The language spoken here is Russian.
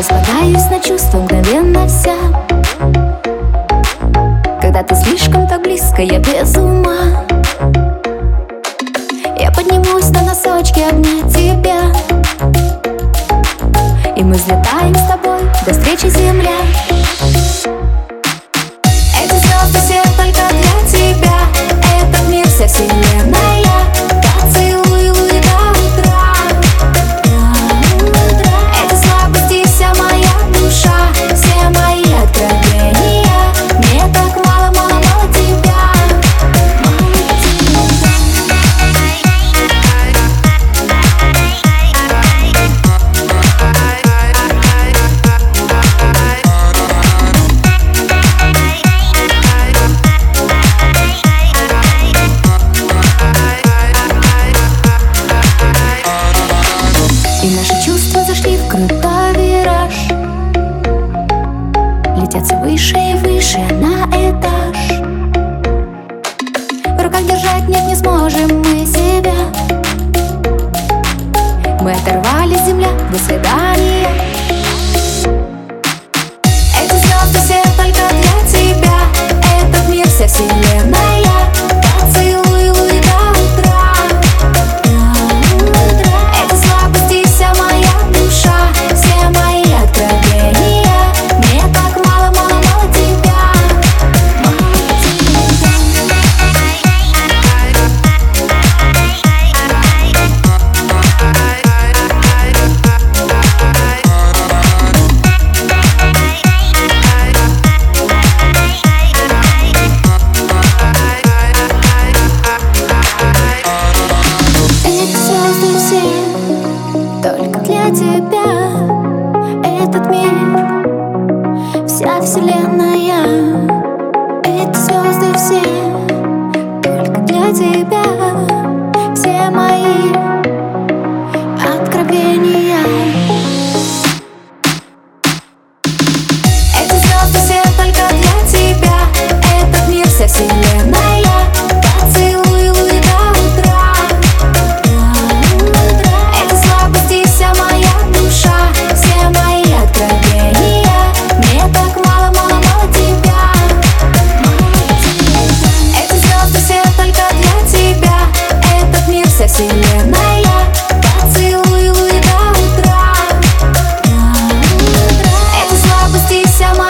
распадаюсь на чувства мгновенно вся. Когда ты слишком так близко, я без ума. Я поднимусь на носочки обнять Все выше и выше на этаж. В руках держать нет, не сможем мы себя. Мы оторвались, земля, до свидания Эти звезды все только для тебя. вся моя